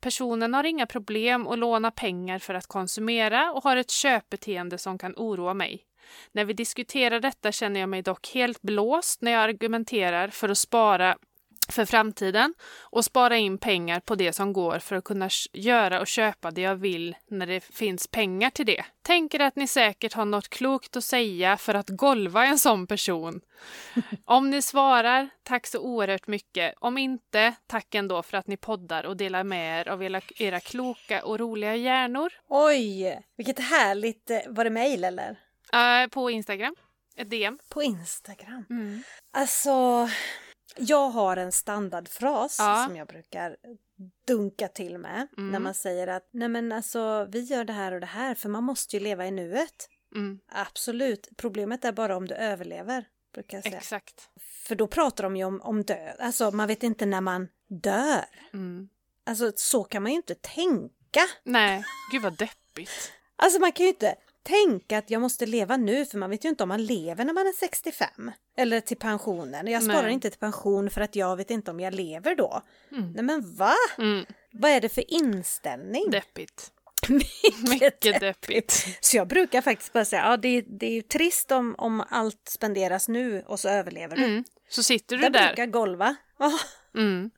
Personen har inga problem att låna pengar för att konsumera och har ett köpbeteende som kan oroa mig. När vi diskuterar detta känner jag mig dock helt blåst när jag argumenterar för att spara för framtiden och spara in pengar på det som går för att kunna göra och köpa det jag vill när det finns pengar till det. Tänker att ni säkert har något klokt att säga för att golva en sån person. Om ni svarar, tack så oerhört mycket. Om inte, tack ändå för att ni poddar och delar med er av era, kloka och roliga hjärnor. Oj, vilket härligt. Eh, var det mejl eller? Uh, på Instagram. Ett DM. På Instagram? Mm. Alltså, jag har en standardfras Ja. som jag brukar dunka till med Mm. när man säger att nej men alltså vi gör det här och det här för man måste ju leva i nuet. Mm. Absolut, problemet är bara om du överlever brukar jag säga. Exakt. För då pratar de ju om, om död, alltså man vet inte när man dör. Mm. Alltså så kan man ju inte tänka. Nej, gud vad deppigt. Alltså man kan ju inte tänka att jag måste leva nu för man vet ju inte om man lever när man är 65. Eller till pensionen. Jag sparar Nej. inte till pension för att jag vet inte om jag lever då. Mm. Nej men va? Mm. Vad är det för inställning? Deppigt. Mycket Mycket deppigt. Så jag brukar faktiskt bara säga, ja det, är- det är ju trist om, om allt spenderas nu och så överlever du. Mm. Så sitter du Den där. brukar golva. Mm.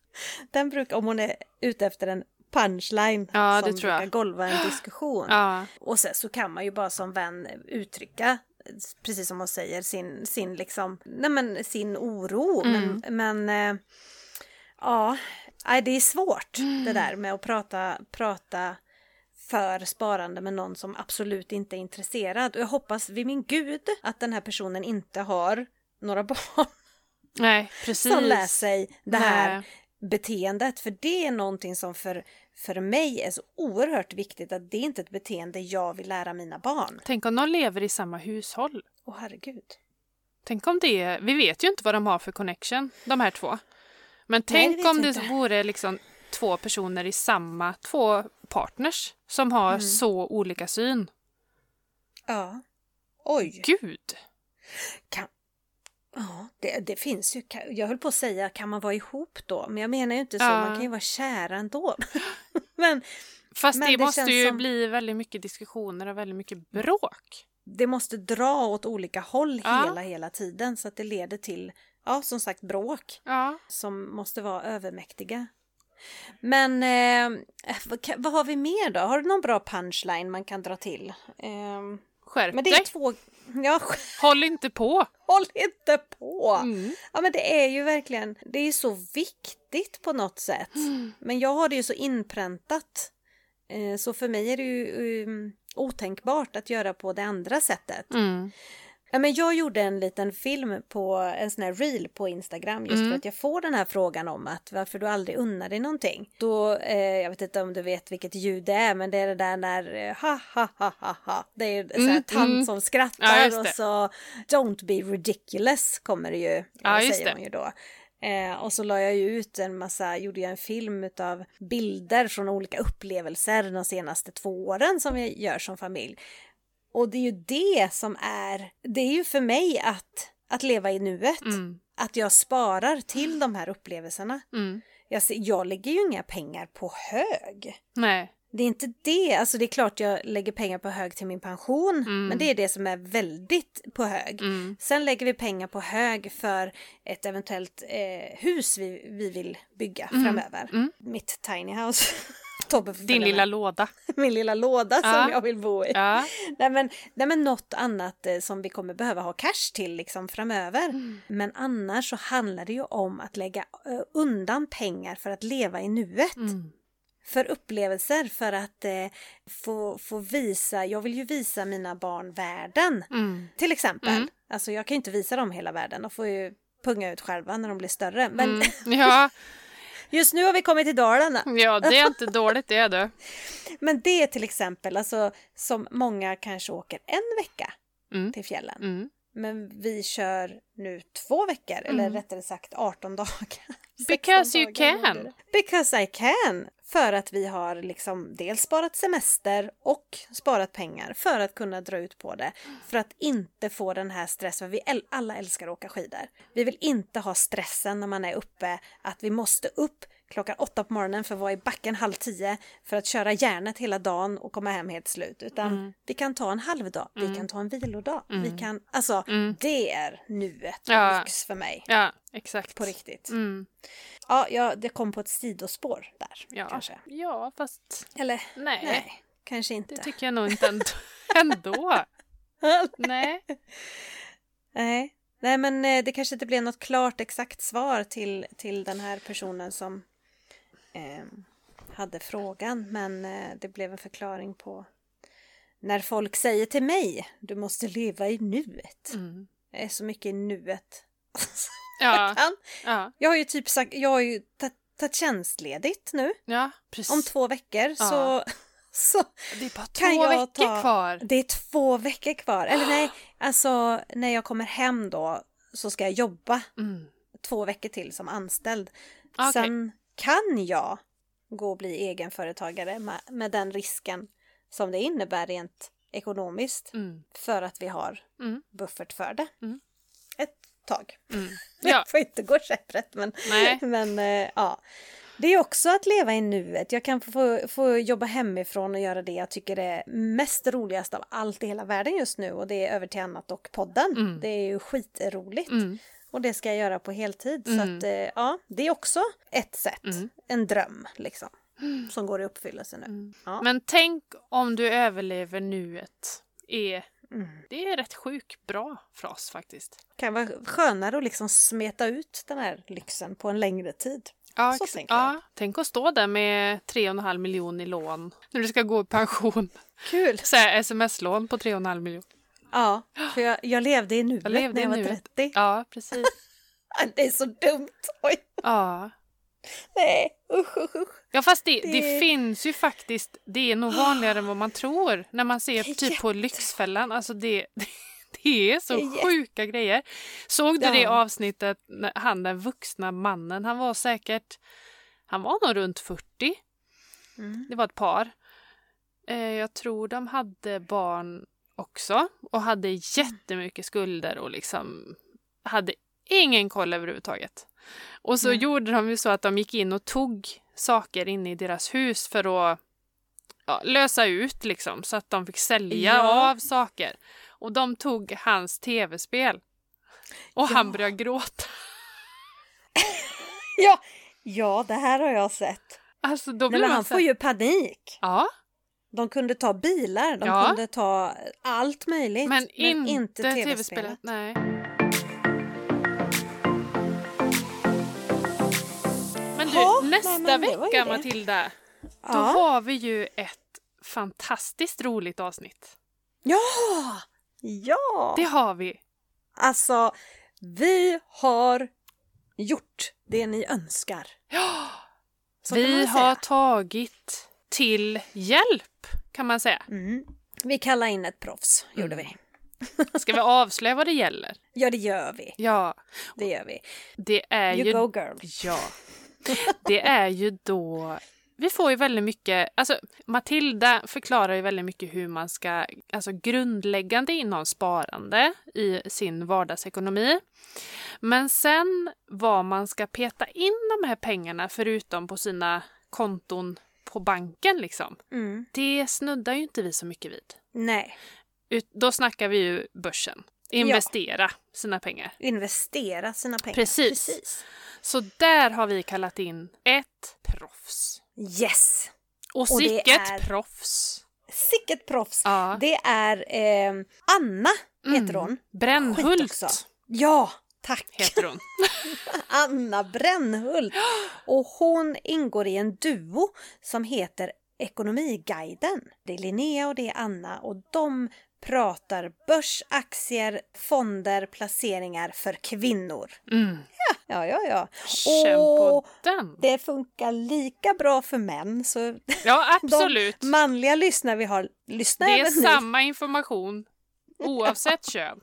den brukar, om hon är ute efter en punchline Ja, som tror jag. brukar golva en diskussion. Ja. Och sen så kan man ju bara som vän uttrycka, precis som hon säger, sin, sin, liksom, nej men, sin oro. Mm. Men, men eh, ja, det är svårt Mm. det där med att prata, prata för sparande med någon som absolut inte är intresserad. Och jag hoppas vid min gud att den här personen inte har några barn Nej, precis. som lär sig det här Nej. Beteendet. För det är någonting som för, för mig är så oerhört viktigt att det är inte ett beteende jag vill lära mina barn. Tänk om de lever i samma hushåll. Åh herregud. Tänk om det Vi vet ju inte vad de har för connection, de här två. Men Nej, det tänk vet om det inte. vore liksom två personer i samma, två partners som har Mm. så olika syn. Ja. Oj. Gud! Kan... Ja, det, det finns ju. Jag höll på att säga, kan man vara ihop då? Men jag menar ju inte så. Ja. Man kan ju vara kära ändå. Men Fast Men det, det måste ju som- bli väldigt mycket diskussioner och väldigt mycket bråk. det måste dra åt olika håll Ja. hela, hela tiden. Så att det leder till, ja som sagt, bråk. Ja. som måste vara övermäktiga. Men eh, vad, vad har vi mer då? Har du någon bra punchline man kan dra till? Eh, Skärp men det är två... Ja, Håll inte på! håll inte på! Mm. Ja men det är ju verkligen, det är ju så viktigt på något sätt. Men jag har det ju så inpräntat. Eh, så för mig är det ju um, otänkbart att göra på det andra sättet. Mm. Ja, men jag gjorde en liten film på en sån här reel på Instagram just Mm. för att jag får den här frågan om att varför du aldrig unnar dig någonting. Då, eh, jag vet inte om du vet vilket ljud det är men det är det där när eh, ha ha ha ha ha. Det är ju en Mm, tant mm. som Ja, skrattar just och så don't be ridiculous kommer det ju, Ja, eh, just säger det. hon ju då. Eh, och så la jag ju ut en massa, gjorde jag en film av bilder från olika upplevelser de senaste två åren som vi gör som familj. Och det är ju det som är, det är ju för mig att, att leva i nuet. Mm. Att jag sparar till de här upplevelserna. Mm. Jag, jag lägger ju inga pengar på hög. Nej. Det är inte det, alltså det är klart jag lägger pengar på hög till min pension, Mm. men det är det som är väldigt på hög. Mm. Sen lägger vi pengar på hög för ett eventuellt eh, hus vi, vi vill bygga Mm. framöver. Mm. Mitt tiny house. Tobbe Din lilla med. låda. Min lilla låda Ja. som jag vill bo i. Ja. Nej men, nej men något annat eh, som vi kommer behöva ha cash till liksom framöver. Mm. Men annars så handlar det ju om att lägga eh, undan pengar för att leva i nuet. Mm. För upplevelser, för att eh, få, få visa, jag vill ju visa mina barn världen. Mm. Till exempel. Mm. Alltså jag kan ju inte visa dem hela världen, de får ju punga ut själva när de blir större. Men Mm. Ja. Just nu har vi kommit till Dalarna. ja, det är inte dåligt det du. Men det är till exempel, alltså som många kanske åker en vecka Mm. till fjällen. Mm. Men vi kör nu två veckor, eller Mm. rättare sagt 18 dagar. 16 Because you dagar can. Because I can. För att vi har liksom dels sparat semester och sparat pengar för att kunna dra ut på det. För att inte få den här stressen, för vi alla älskar att åka skidor. Vi vill inte ha stressen när man är uppe, att vi måste upp klockan åtta på morgonen för att vara i backen halv tio för att köra järnet hela dagen och komma hem helt slut. Utan Mm. vi kan ta en halvdag, vi kan ta en vilodag. Vi kan, alltså Mm. det är nuet och Ja. lyx för mig. Ja, exakt. På riktigt. Mm. Ja, ja, det kom på ett sidospår där Ja. kanske. ja, fast Eller nej, nej, kanske det inte. tycker jag nog inte ändå. ändå. Nej. nej. nej, men eh, det kanske inte blev något klart exakt svar till, till den här personen som eh, hade frågan. Men eh, det blev en förklaring på när folk säger till mig, du måste leva i nuet. Mm. Jag är så mycket i nuet. Ja, Kan. ja, Jag har ju typ sagt, jag har ju tagit- tjänstledigt nu. ja, precis. Om två veckor Ja. så, så Det är bara kan två jag veckor ta- kvar. det är två veckor kvar. Eller nej, alltså när jag kommer hem då så ska jag jobba Mm. två veckor till som anställd. Okej. Sen kan jag gå och bli egenföretagare med, med den risken som det innebär rent ekonomiskt Mm. för att vi har Mm. buffert för det. Mm. Ett tag. Mm. Det Ja, får inte gå käpprätt men, Nej. men eh, ja. Det är också att leva i nuet. Jag kan få, få jobba hemifrån och göra det jag tycker är mest roligast av allt i hela världen just nu och det är Över till annat och podden. Mm. Det är ju skitroligt. Mm. Och det ska jag göra på heltid. Så Mm. att eh, ja, det är också ett sätt. Mm. En dröm liksom. Som går i uppfyllelse nu. Mm. Ja. Men tänk om du överlever nuet. Är, Mm. det är rätt sjukt bra för oss faktiskt. Kan vara skönare att liksom smeta ut den här lyxen på en längre tid. Ja, Så tänker jag. ja, tänk att stå där med 3,5 miljon i lån när du ska gå i pension. Kul! Så sms-lån på 3,5 miljon. Ja, för jag, jag levde i nuet Jag levde när jag var nuet. 30. Ja, precis. Det är så dumt! Oj, Ja. nej, usch, usch, usch. Ja fast det, det... Det- finns ju faktiskt, det är nog vanligare än vad man tror när man ser Det typ på jätte- Lyxfällan. Alltså det, det är så Det är jätte- sjuka grejer. Såg du det Ja. avsnittet när han den vuxna mannen, han var säkert, han var nog runt 40. Mm. Det var ett par. Eh, jag tror de hade barn också och hade jättemycket skulder och liksom hade ingen koll överhuvudtaget. Och så Nej. gjorde de ju så att de gick in och tog saker inne i deras hus för att ja, lösa ut liksom så att de fick sälja Ja. av saker. Och de tog hans tv-spel. Och Ja. han började gråta. Ja, ja, det här har jag sett. Alltså då Nej, men han så får ju panik. Ja, De kunde ta bilar, de Ja. kunde ta allt möjligt. men, inte tv-spelet. tv-spelet. Nej. Men du, Ja, nästa nej, men vecka. Matilda, då Ja. har vi ju ett fantastiskt roligt avsnitt. ja! Ja! Det har vi. Alltså, vi har gjort det ni önskar. Ja, vi har tagit till hjälp kan man säga. Mm. Vi kallar in ett proffs, gjorde Mm. vi. Ska vi avslöja vad det gäller? Ja, det gör vi. Ja, Det gör vi. det är You ju... go girl. Ja. Det är ju då... Vi får ju väldigt mycket... Alltså, Matilda förklarar ju väldigt mycket hur man ska... Alltså grundläggande inom sparande i sin vardagsekonomi. Men sen vad man ska peta in de här pengarna förutom på sina konton på banken liksom. Mm. Det snuddar ju inte vi så mycket vid. Nej, Ut, då snackar vi ju börsen. Investera sina pengar. investera sina pengar. Precis. Så där har vi kallat in ett proffs. Yes! Och sicket är- proffs. Sicket proffs! Ja. Det är eh, Anna, heter hon. Skit Brännhult. Ja, tack! heter hon. Anna Brännhult. Och hon ingår i en duo som heter Ekonomiguiden. Det är Linnea och det är Anna och de pratar börs, aktier, fonder, placeringar för kvinnor. Mm. Ja, ja, ja. Känn Och det funkar lika bra för män så Ja, absolut. de manliga lyssnare vi har, lyssnar Det är samma information oavsett kön.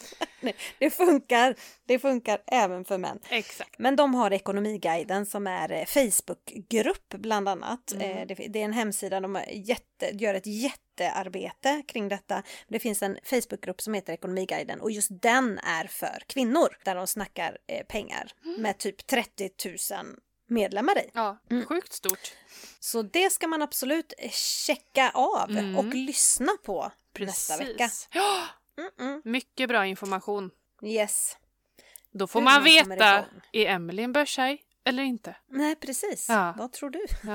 Nej, det funkar. Det funkar även för män. Exakt. Men de har Ekonomiguiden som är eh, Facebookgrupp bland annat. Mm. Eh, Det, är en hemsida, de jätte, gör ett jättearbete kring detta. Det finns en Facebookgrupp som heter Ekonomiguiden och just den är för kvinnor där de snackar eh, pengar Mm. med typ 30 000 medlemmar i. Ja, Mm. sjukt stort. Så det ska man absolut checka av Mm. och lyssna på nästa vecka. Ja, Mm-mm. mycket bra information. Yes. Då får Hur man man veta, är Emily en börshaj eller inte? Nej, precis. Ja. Vad tror du?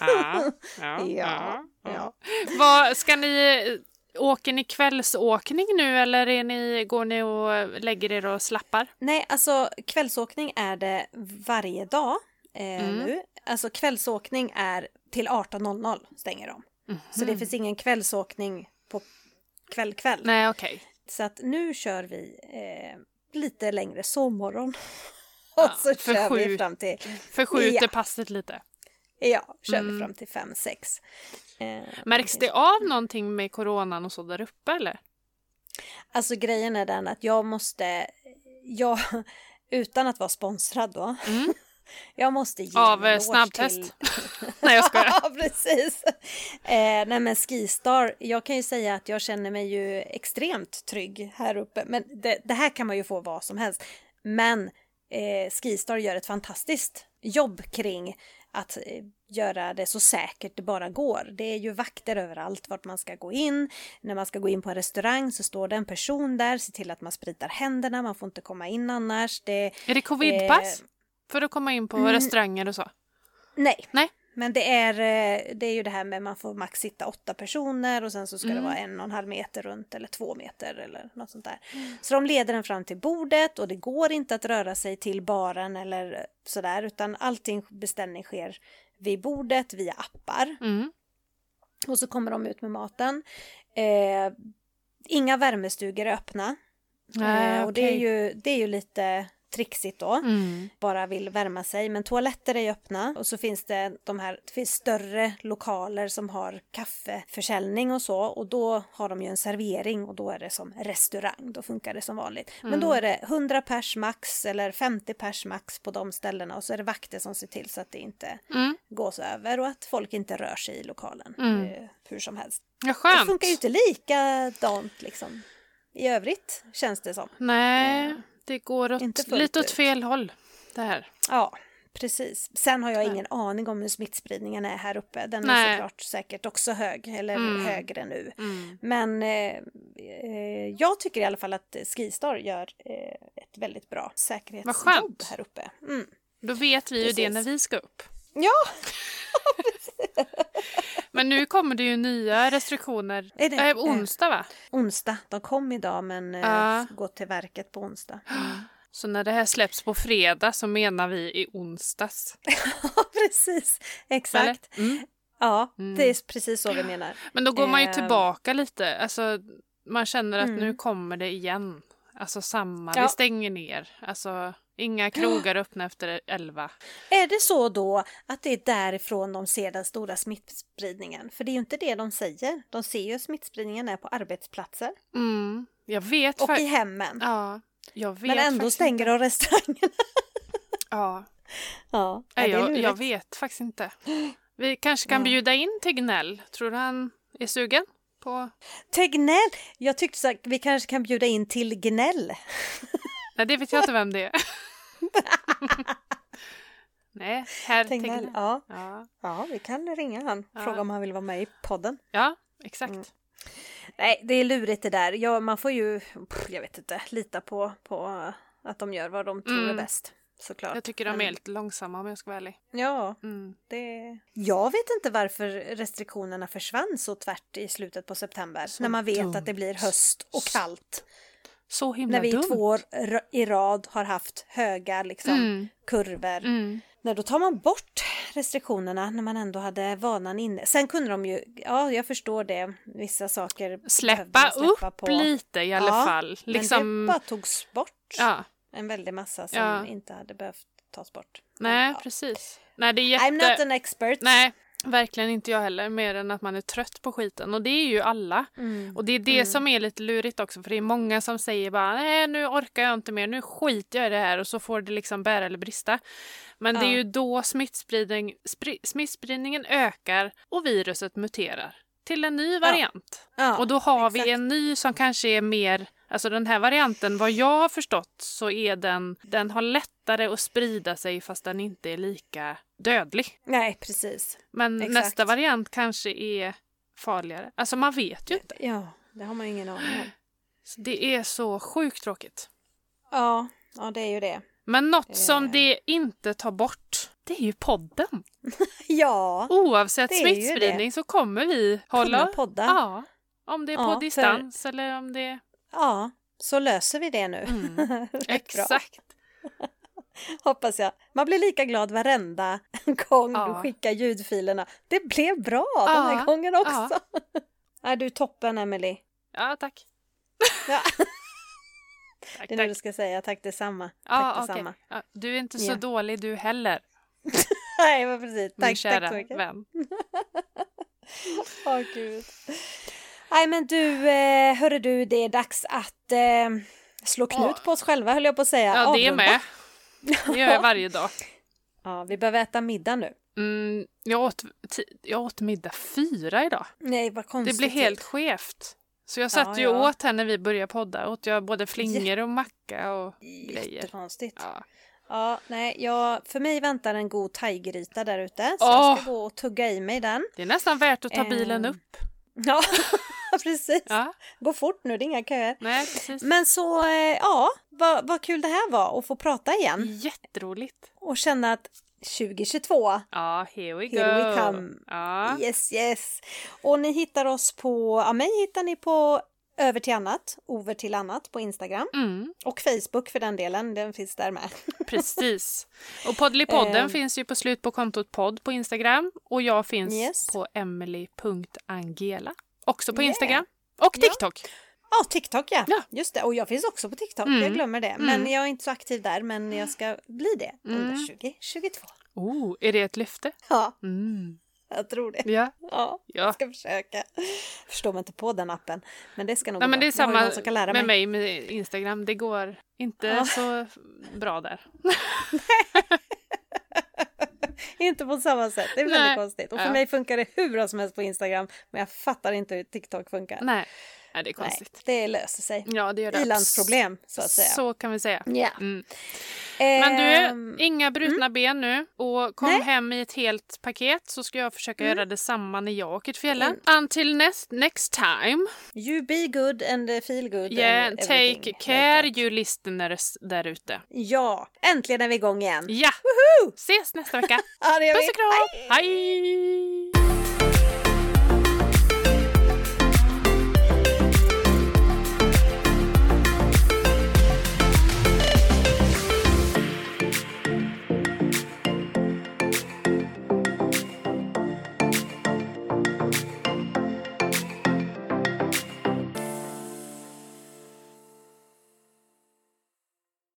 Ja. ja, ja, Ja, ja. Vad, ska ni, åker ni kvällsåkning nu eller är ni, går ni och lägger er och slappar? Nej, alltså kvällsåkning är det varje dag eh, Mm. nu. Alltså kvällsåkning är till 18.00 stänger de. Så det finns ingen kvällsåkning på kväll kväll. Nej, okej. Så att nu kör vi eh, lite längre sovmorgon. Ja, Och så kör vi förskjut- fram till, Förskjuter Ja. passet lite. ja, kör Mm. vi fram till 5-6. Eh, Märks det av någonting med coronan och så där uppe eller? Alltså grejen är den att jag måste, jag, utan att vara sponsrad då, Mm. Jag måste ge Av eh, snabbtest? till- Nej, jag skojar. Ja, precis. Eh, nej men Skistar, jag kan ju säga att jag känner mig ju extremt trygg här uppe. Men det, det här kan man ju få vad som helst. Men eh, Skistar gör ett fantastiskt jobb kring att eh, göra det så säkert det bara går. Det är ju vakter överallt vart man ska gå in. När man ska gå in på en restaurang så står det en person där, se till att man spritar händerna, man får inte komma in annars. Det, Är det covidpass? Eh, För att komma in på mm. restauranger och så? Nej. Nej. Men det är, eh, det är ju det här med man får max sitta åtta personer och sen så ska det Mm. vara en och en halv meter runt eller två meter eller något sånt där. Så de leder den fram till bordet och det går inte att röra sig till baren eller sådär utan allting beställning sker vid bordet via appar. Mm. Och så kommer de ut med maten. Eh, inga värmestugor är öppna. Eh, och det är, ju, det är ju lite trixigt då Mm. bara vill värma sig. Men toaletter är ju öppna och så finns det de här, det finns större lokaler som har kaffeförsäljning och så och då har de ju en servering och då är det som restaurang. Då funkar det som vanligt. Men då är det 100 pers max eller 50 pers max på de ställena och så är det vakter som ser till så att det inte Mm. gås över och att folk inte rör sig i lokalen Mm. eh, hur som helst. Ja, Det skönt. funkar ju inte likadant liksom i övrigt känns det som. Nej, det går åt, lite åt ut. fel håll. Det här. Ja, precis. Sen har jag Ja. ingen aning om hur smittspridningen är här uppe. Den är Nej. såklart säkert också hög, eller Mm. högre nu. Mm. Men eh, eh, jag tycker i alla fall att Skistar gör eh, ett väldigt bra säkerhetsjobb här uppe. Mm. Då vet vi ju det Precis. när vi ska upp. Ja, Men nu kommer det ju nya restriktioner. Är det? Äh, onsdag va? onsdag. De kom idag men eh, Ja. går till verket på onsdag. Mm. Så när det här släpps på fredag så menar vi i onsdags. Ja, precis. Exakt. Mm. Ja, Mm. det är precis så vi menar. Men då går man ju Eh. tillbaka lite. Alltså, man känner att Mm. nu kommer det igen. Alltså samma, Ja. vi stänger ner. Alltså inga krogar öppna efter elva. Är det så då att det är därifrån de ser den stora smittspridningen? För det är ju inte det de säger. De ser ju att smittspridningen är på arbetsplatser Mm. Jag vet och i hemmen. Ja, jag vet Men ändå stänger de restaurangerna. Ja, Ja, det jag, jag vet faktiskt inte. Vi kanske kan Ja. bjuda in till Gnäll. Tror du han är sugen? På... Tegnell! Jag tyckte så att vi kanske kan bjuda in till gnäll. Nej, det vet jag inte vem det är. Nej, herr Tegnell. Tegnell. Ja, Ja. ja, vi kan ringa han. Ja. Fråga om han vill vara med i podden. ja, exakt. Mm. Nej, det är lurigt det där. Ja, man får ju, pff, jag vet inte, lita på, på att de gör vad de tror Mm. är bäst. Såklart. Jag tycker de är Men- lite långsamma om jag ska vara ärlig. Ja, Mm. det... Jag vet inte varför restriktionerna försvann så tvärt i slutet på september. Så när man vet dumt. att det blir höst och kallt. Så himla När vi dumt. två år i rad har haft höga liksom, Mm. kurvor. Mm. Nej, då tar man bort restriktionerna när man ändå hade vanan inne. Sen kunde de ju, ja jag förstår det, vissa saker Släppa man upp på. lite i alla Ja, fall. Liksom, Men det bara togs bort. ja, En väldig massa som Ja. inte hade behövt tas bort. nej precis. Nej, det är jätte... I'm not an expert. Nej, Verkligen inte jag heller, mer än att man är trött på skiten. Och det är ju alla. Mm. Och det är det Mm. som är lite lurigt också, för det är många som säger bara nej nu orkar jag inte mer, nu skiter jag i det här och så får det liksom bära eller brista. Men det är Ja. ju då smittspridning, spri, smittspridningen ökar och viruset muterar till en ny variant. Ja, och då har exakt. vi en ny som kanske är mer, alltså den här varianten, vad jag har förstått så är den, den har lättare att sprida sig fast den inte är lika dödlig. Nej, precis. Men Exakt. nästa variant kanske är farligare. Alltså man vet ju inte. Ja, det har man ingen aning om. Så det är så sjukt tråkigt. Ja, ja det är ju det. Men något Eh. som det inte tar bort, det är ju podden. Ja, Oavsett ju smittspridning så kommer vi hålla... Podda. Ja. Om det är Ja, på för- distans eller om det är... ja, så löser vi det nu. Mm. Exakt. Hoppas jag. Man blir lika glad varenda gång Ja. du skickar ljudfilerna. Det blev bra den här Ja, gången också. Är du toppen, Emily. Ja, tack. Ja. tack, Det är nu du ska säga tack detsamma. Ja, tack detsamma. Ja, du är inte så Ja. dålig du heller, Nej, men precis. min Tack, kära tack så mycket. vän. Åh, gud. Nej, men du, eh, hörru du, det är dags att eh, slå knut Ja. på oss själva, höll jag på att säga. Ja, det är med. Det gör jag varje dag. Ja, vi behöver äta middag nu. Mm, jag, åt, jag åt middag fyra idag. Nej, vad Det konstigt. blev helt skevt. Så jag satt Ja, ju ja. åt här när vi började podda. Åt jag både flingor och macka och grejer. Jättekonstigt. Ja. Ja, nej, jag, för mig väntar en god thaigryta där ute. Så Åh! jag ska gå och tugga i mig den. Det är nästan värt att ta bilen Ehm. upp. Ja, precis. Ja, Gå fort nu, det är inga köer. nej precis. Men så, eh, ja, vad, vad kul det här var att få prata igen. Jätteroligt. Och känna att 2022, Ja, here we go. Here we come. Ja. yes yes. Och ni hittar oss på, ja mig hittar ni på Över till annat, Over till annat på Instagram. Mm, Och Facebook för den delen, den finns där med. precis. Och Poddlypodden Ehm. finns ju på slut på kontot podd på Instagram. Och jag finns Yes. på emily.angela. Också på Yeah. Instagram. Och Ja. TikTok. Ja, TikTok ja. Ja. Just det, och jag finns också på TikTok, Mm. jag glömmer det. Men Mm. jag är inte så aktiv där, men jag ska bli det under Mm. 2022. Oh, är det ett löfte? Ja, Mm. Jag tror det. Ja. Ja, ja. jag ska försöka. Förstår mig inte på den appen, men det ska nog Nej, gå men bra. det är samma någon som kan lära med mig med Instagram. Det går inte Ja. så bra där. Inte på samma sätt, det är väldigt Nej. konstigt. Och för Ja. mig funkar det hur bra som helst på Instagram, men jag fattar inte hur TikTok funkar. Nej, Nej det är Nej, konstigt. det löser sig. Ja, det gör det. Ilandsproblem, så att säga. Så kan vi säga. Ja. Mm. Men Ehm, du, inga brutna ben nu. Och kom Nej. hem i ett helt paket så ska jag försöka Mm. göra detsamma när jag åker till fjällen. Mm. Until next, next time, You be good and feel good. yeah, and take care you listeners där ute. Ja, äntligen är vi igång igen. Ja, ses nästa vecka. Ja, Puss och kram! Hej!